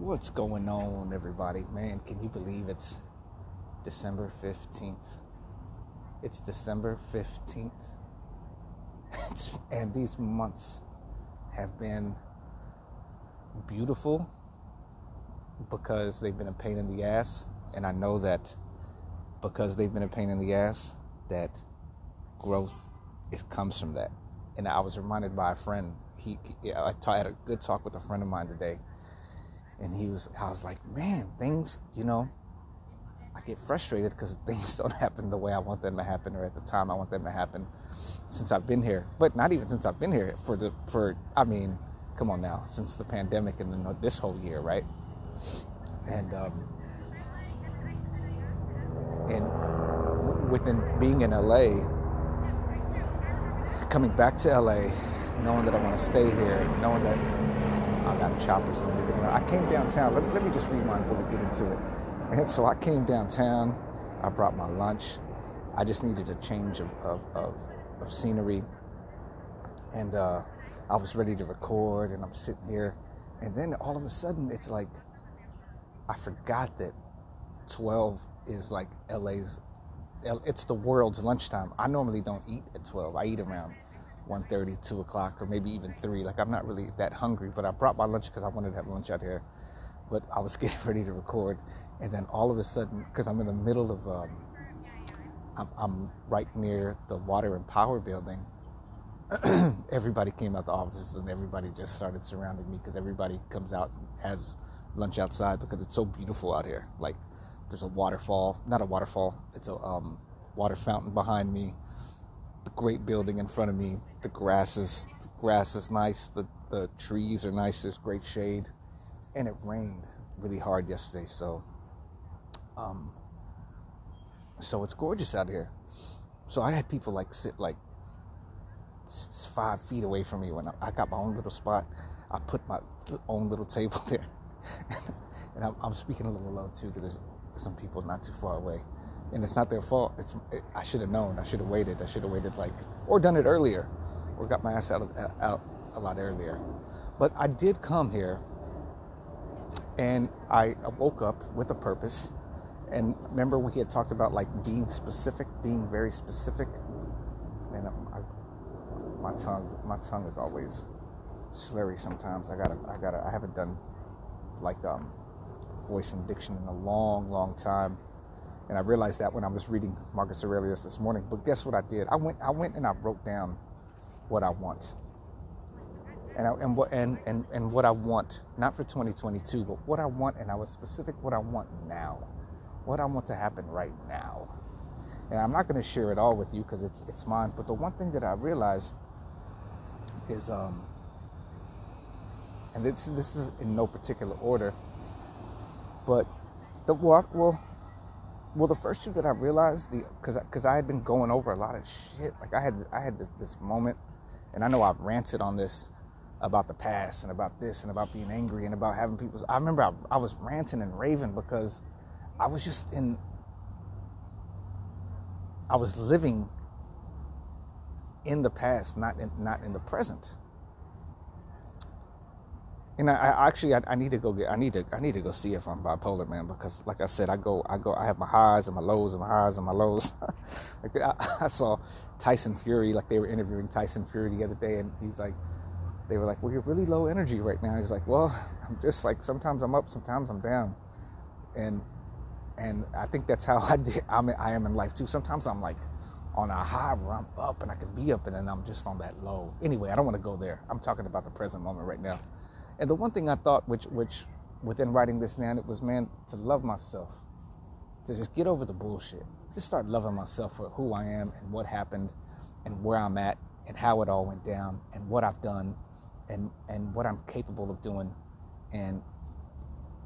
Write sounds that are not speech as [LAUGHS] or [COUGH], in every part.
What's going on, everybody? Man, can you believe it's December 15th? It's December 15th. [LAUGHS] and these months have been beautiful because they've been a pain in the ass. And I know that because they've been a pain in the ass, that growth it comes from that. And I was reminded by a friend. He, I had a good talk with a friend of mine today and he was i was like man things you know i get frustrated because things [LAUGHS] don't happen the way i want them to happen or at the time i want them to happen since i've been here. But not even since i've been here for the for i mean come on now since the pandemic and then this whole year right? And um and within being in la coming back to la knowing that i want to stay here knowing that I got choppers and everything. I came downtown. Let, let me just rewind before we get into it. And so I came downtown. I brought my lunch. I just needed a change of, of, of, of scenery. And uh, I was ready to record, and I'm sitting here. And then all of a sudden, it's like I forgot that 12 is like LA's, it's the world's lunchtime. I normally don't eat at 12, I eat around 1.30, 2 o'clock, or maybe even 3. Like, I'm not really that hungry, but I brought my lunch because I wanted to have lunch out here. But I was [LAUGHS] getting ready to record, and then all of a sudden, because I'm in the middle of, um, I'm, I'm right near the water and power building, [CLEARS THROAT] everybody came out the offices and everybody just started surrounding me because everybody comes out and has lunch outside because it's so beautiful out here. Like, there's a waterfall, not a waterfall, it's a um, water fountain behind me the great building in front of me. The grass is the grass is nice. The the trees are nice. There's great shade, and it rained really hard yesterday. So, um, so it's gorgeous out here. So I had people like sit like five feet away from me when I, I got my own little spot. I put my own little table [LAUGHS] there, and I'm, I'm speaking a little low too because there's some people not too far away and it's not their fault. It's it, I should have known. I should have waited. I should have waited like or done it earlier, or got my ass out of, out a lot earlier. But I did come here, and I woke up with a purpose. And remember, we had talked about like being specific, being very specific. Man, I, my tongue, my tongue is always slurry sometimes. I gotta, I gotta, I haven't done like um, voice and diction in a long, long time and I realized that when I was reading Marcus Aurelius this morning. But guess what I did? I went, I went and I wrote down what I want. And, I, and what and, and, and what I want, not for 2022, but what I want, and I was specific what I want now, what I want to happen right now. And I'm not going to share it all with you because it's it's mine. But the one thing that I realized is, um, and this this is in no particular order, but the well, well well, the first two that I realized, the because because I had been going over a lot of shit. Like I had I had this, this, moment, and I know I've ranted on this about the past and about this and about being angry and about having people. I remember I, I was ranting and raving because I was just in. I was living in the past, not in, not in the present and I, I actually I, I, need to go get I need to I need to go see if I'm bipolar, man, because like I said, I go I go I have my highs and my lows and my highs and my lows. [LAUGHS] like I, I, saw Tyson Fury, like they were interviewing Tyson Fury the other day, and he's like, they were like, well, you're really low energy right now. He's like, well, [LAUGHS] I'm just like sometimes I'm up, sometimes I'm down, and and I think that's how [LAUGHS] I did I'm I am in life too. Sometimes I'm like on a high where I'm up and I can be up, and then I'm just on that low. Anyway, I don't want to go there. I'm talking about the present moment right now. And the one thing I thought, which which within writing this down, it was man to love myself, to just get over the bullshit, just start loving myself for who I am and what happened, and where I'm at, and how it all went down, and what I've done, and and what I'm capable of doing, and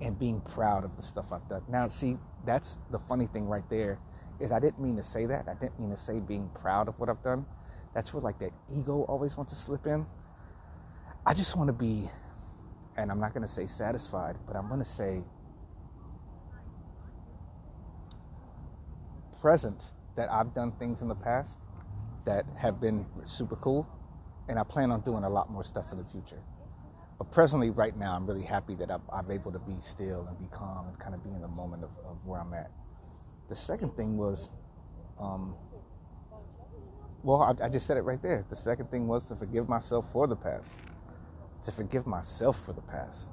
and being proud of the stuff I've done. Now, see, that's the funny thing right there, is I didn't mean to say that. I didn't mean to say being proud of what I've done. That's where like that ego always wants to slip in. I just want to be and I'm not going to say satisfied, but I'm going to say present that I've done things in the past that have been super cool, and I plan on doing a lot more stuff in the future. But presently, right now, I'm really happy that I'm, I'm able to be still and be calm and kind of be in the moment of, of where I'm at. The second thing was, um, well, I, I just said it right there. The second thing was to forgive myself for the past, to forgive myself for the past.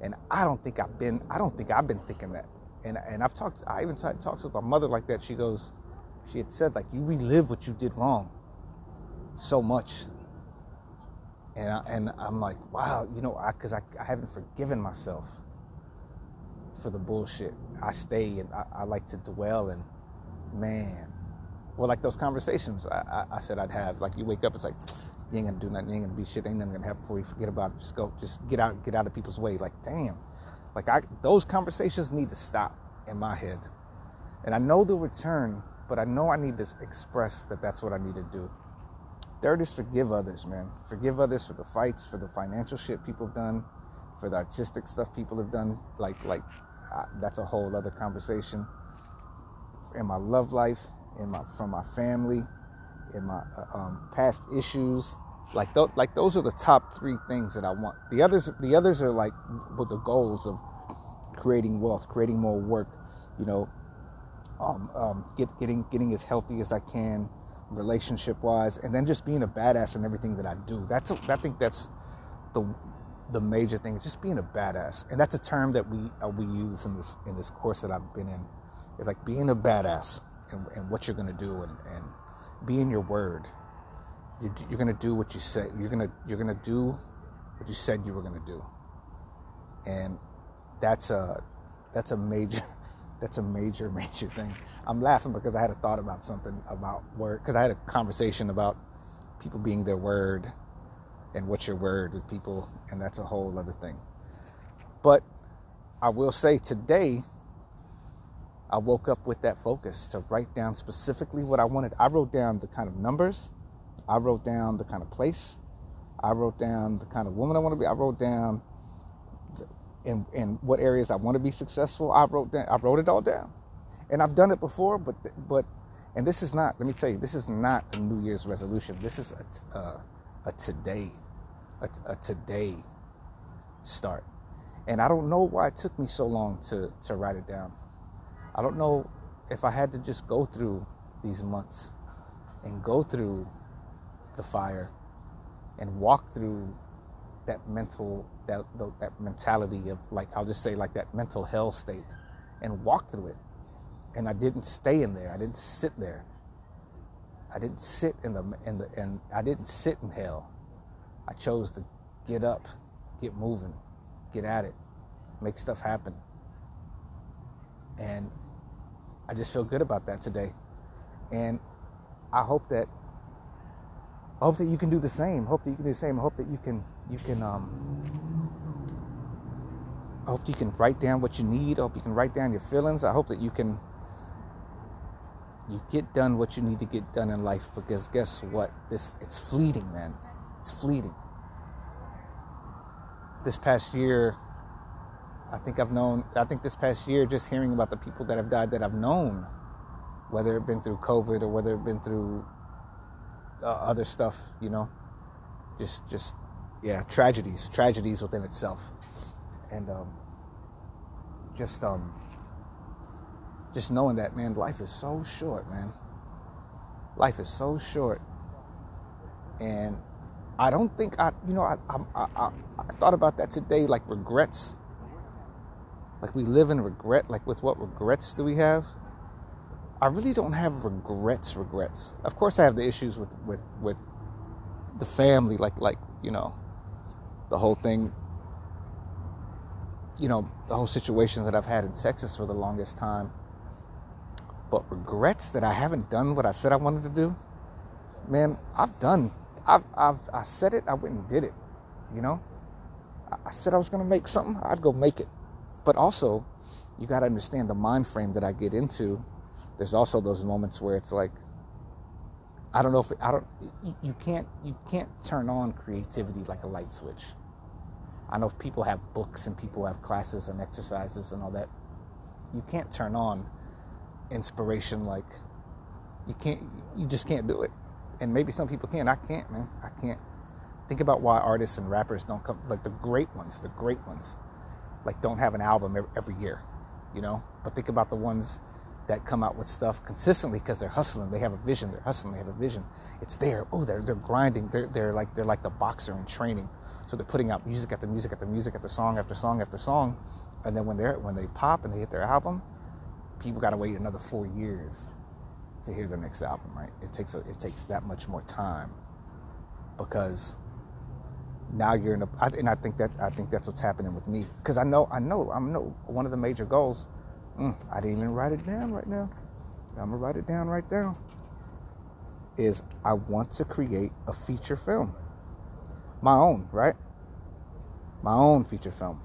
And I don't think I've been, I don't think I've been thinking that. And, and I've talked, I even t- talked to my mother like that. She goes, she had said, like, you relive what you did wrong so much. And, I, and I'm like, wow, you know, because I, I, I, haven't forgiven myself for the bullshit. I stay and I, I like to dwell and, man, well, like those conversations I, I, I, said I'd have. Like you wake up, it's like you ain't gonna do nothing, you ain't gonna be shit, ain't nothing gonna happen before you forget about it. Just go, just get out, get out of people's way. Like damn, like I those conversations need to stop in my head, and I know they'll return, but I know I need to express that that's what I need to do. Third is forgive others, man. Forgive others for the fights, for the financial shit people have done, for the artistic stuff people have done. Like like uh, that's a whole other conversation. In my love life, in my from my family, in my uh, um, past issues. Like th- like those are the top three things that I want. The others the others are like with the goals of creating wealth, creating more work, you know, um, um, get, getting getting as healthy as I can, relationship wise, and then just being a badass in everything that I do. That's a, I think that's the the major thing, is just being a badass, and that's a term that we uh, we use in this in this course that I've been in. It's like being a badass and, and what you're going to do and, and be in your word. You, you're going to do what you said. You're going to you're going to do what you said you were going to do. And that's a that's a major [LAUGHS] that's a major [LAUGHS] major thing. I'm laughing because I had a thought about something about word because I had a conversation about people being their word and what's your word with people and that's a whole other thing. But I will say today I woke up with that focus to write down specifically what I wanted. I wrote down the kind of numbers, I wrote down the kind of place, I wrote down the kind of woman I want to be. I wrote down the, in in what areas I want to be successful. I wrote down. I wrote it all down, and I've done it before. But but and this is not. Let me tell you, this is not a New Year's resolution. This is a uh, a today, a, a today start. And I don't know why it took me so long to to write it down. I don't know if I had to just go through these months and go through the fire and walk through that mental that that mentality of like I'll just say like that mental hell state and walk through it. And I didn't stay in there. I didn't sit there. I didn't sit in the in the and I didn't sit in hell. I chose to get up, get moving, get at it, make stuff happen. And I just feel good about that today. And I hope that I hope that you can do the same. Hope that you can do the same. I hope that you can you can um I hope you can write down what you need. I hope you can write down your feelings. I hope that you can you get done what you need to get done in life because guess what? This it's fleeting, man. It's fleeting. This past year I think I've known, I think this past year, just hearing about the people that have died that I've known, whether it been through COVID or whether it been through uh, other stuff, you know, just, just, yeah, tragedies, tragedies within itself. And um, just, um, just knowing that, man, life is so short, man. Life is so short. And I don't think I, you know, I, I, I, I thought about that today, like regrets like we live in regret, like with what regrets do we have? I really don't have regrets, regrets. Of course I have the issues with, with, with the family, like like, you know, the whole thing you know, the whole situation that I've had in Texas for the longest time. But regrets that I haven't done what I said I wanted to do, man, I've done. I've, I've I said it, I went and did it. You know, I said I was going to make something, I'd go make it. But also, you got to understand the mind frame that I get into. There's also those moments where it's like, I don't know if it, I don't. You can't you can't turn on creativity like a light switch. I know people have books and people have classes and exercises and all that. You can't turn on inspiration like you can't. You just can't do it. And maybe some people can. I can't, man. I can't. Think about why artists and rappers don't come, like the great ones, the great ones, like don't have an album every year, you know? But think about the ones that come out with stuff consistently because they're hustling. They have a vision. They're hustling. They have a vision. It's there. Oh, they're they're grinding. They're they're like they're like the boxer in training. So they're putting out music after music after music after song after song after song, and then when they're when they pop and they hit their album, people got to wait another four years to hear their next album. Right? It takes a, it takes that much more time because now you're in a and I think that I think that's what's happening with me because I know I know I'm know one of the major goals Mm, I didn't even write it down right now. I'm gonna write it down right now. Is I want to create a feature film, my own, right? My own feature film,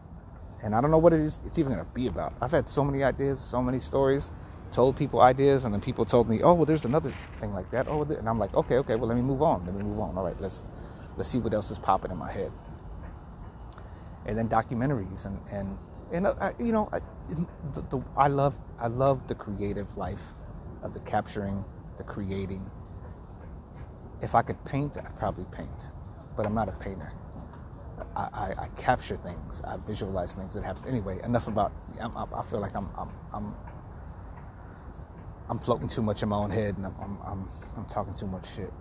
and I don't know what it is. It's even gonna be about. I've had so many ideas, so many stories, told people ideas, and then people told me, "Oh, well, there's another thing like that." Oh, and I'm like, "Okay, okay, well, let me move on. Let me move on. All right, let's let's see what else is popping in my head." And then documentaries and and and uh, you know, I, the, the, I love I love the creative life of the capturing, the creating. If I could paint, I'd probably paint, but I'm not a painter. I, I, I capture things, I visualize things that happen. Anyway, enough about. I'm, i feel like I'm, I'm I'm I'm floating too much in my own head, and I'm I'm I'm, I'm talking too much shit.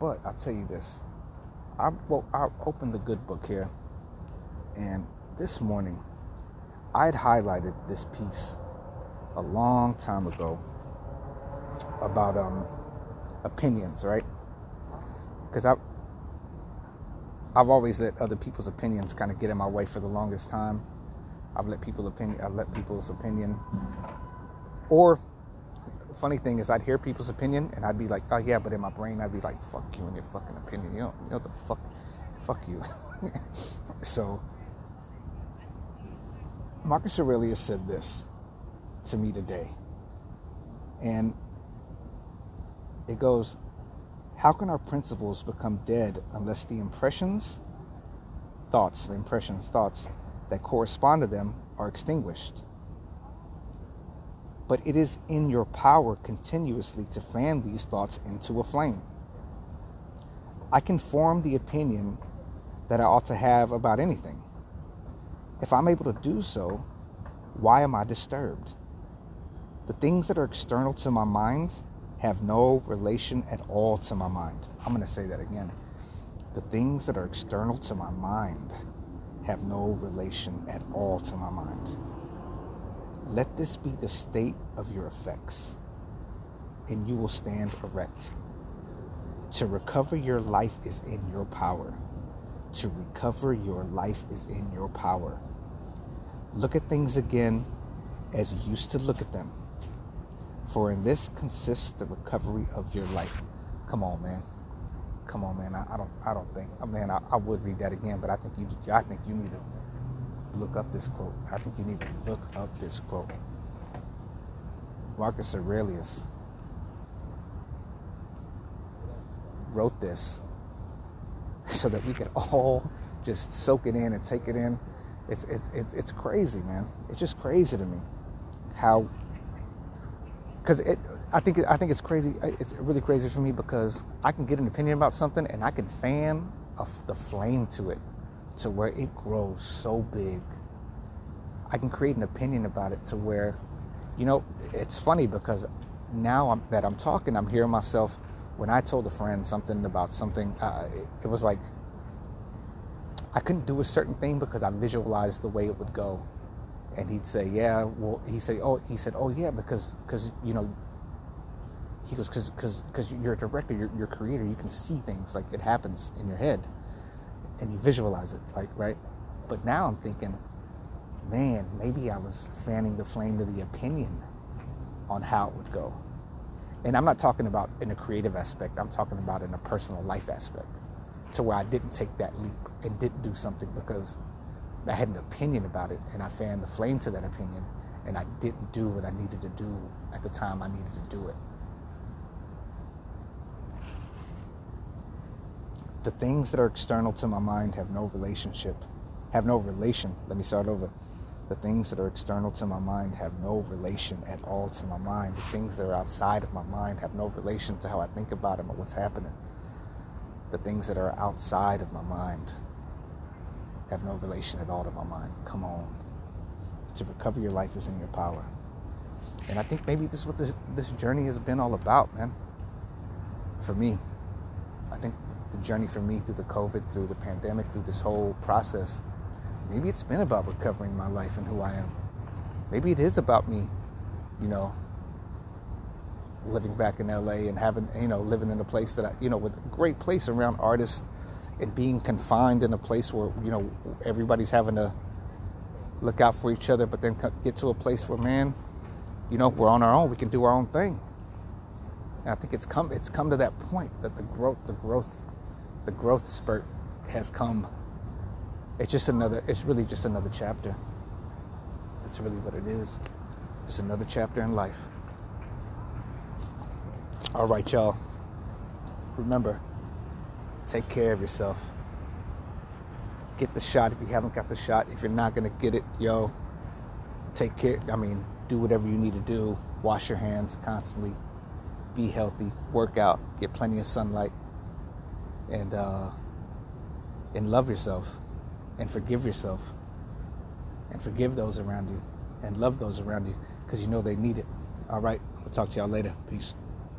But I'll tell you this. I well, I opened the good book here, and this morning I'd highlighted this piece a long time ago about um, opinions, right? Because I, I've always let other people's opinions kind of get in my way for the longest time. I've let people opinion, I let people's opinion, or funny thing is, I'd hear people's opinion and I'd be like, oh yeah, but in my brain I'd be like, fuck you and your fucking opinion. You know, you know the fuck, fuck you. [LAUGHS] so Marcus Aurelius said this to me today. And it goes, How can our principles become dead unless the impressions, thoughts, the impressions, thoughts that correspond to them are extinguished? But it is in your power continuously to fan these thoughts into a flame. I can form the opinion that I ought to have about anything. If I'm able to do so, why am I disturbed? The things that are external to my mind have no relation at all to my mind. I'm going to say that again. The things that are external to my mind have no relation at all to my mind. Let this be the state of your effects, and you will stand erect. To recover your life is in your power. To recover your life is in your power. Look at things again as you used to look at them. For in this consists the recovery of your life. Come on, man. Come on, man. I, I don't. I don't think. Man, I, I, would read that again, but I think you. I think you need to look up this quote. I think you need to look up this quote. Marcus Aurelius wrote this [LAUGHS] so that we could all just soak it in and take it in it's it's it's crazy, man. It's just crazy to me how because it I think I think it's crazy. It's really crazy for me because I can get an opinion about something and I can fan the flame to it to where it grows so big. I can create an opinion about it to where, you know, it's funny because now I'm, that I'm talking, I'm hearing myself. When I told a friend something about something, uh, it, it was like I couldn't do a certain thing because I visualized the way it would go. And he'd say, "Yeah." Well, he say, "Oh," he said, "Oh, yeah," because because you know. He goes, "Cause cause cause you're a director, you're, you're a creator. You can see things like it happens in your head, and you visualize it, like right." But now I'm thinking, man, maybe I was fanning the flame to the opinion on how it would go. And I'm not talking about in a creative aspect. I'm talking about in a personal life aspect to where I didn't take that leap and didn't do something because I had an opinion about it and I fanned the flame to that opinion and I didn't do what I needed to do at the time I needed to do it. The things that are external to my mind have no relationship, have no relation. Let me start over. The things that are external to my mind have no relation at all to my mind. The things that are outside of my mind have no relation to how I think about them or what's happening the things that are outside of my mind have no relation at all to my mind. Come on. To recover your life is in your power. And I think maybe this is what this, this journey has been all about, man. For me, I think the journey for me through the COVID, through the pandemic, through this whole process, maybe it's been about recovering my life and who I am. Maybe it is about me, you know, living back in LA and having, you know, living in a place that I, you know, with a great place around artists and being confined in a place where, you know, everybody's having to look out for each other, but then get to a place where, man, you know, we're on our own. We can do our own thing. And I think it's come, it's come to that point that the growth, the growth, the growth spurt has come. It's just another, it's really just another chapter. That's really what it is. Just another chapter in life. All right, y'all. Remember, take care of yourself. Get the shot if you haven't got the shot. If you're not going to get it, yo, take care. I mean, do whatever you need to do. Wash your hands constantly. Be healthy. Work out. Get plenty of sunlight. And, uh, and love yourself. And forgive yourself. And forgive those around you. And love those around you because you know they need it. All right. We'll talk to y'all later. Peace.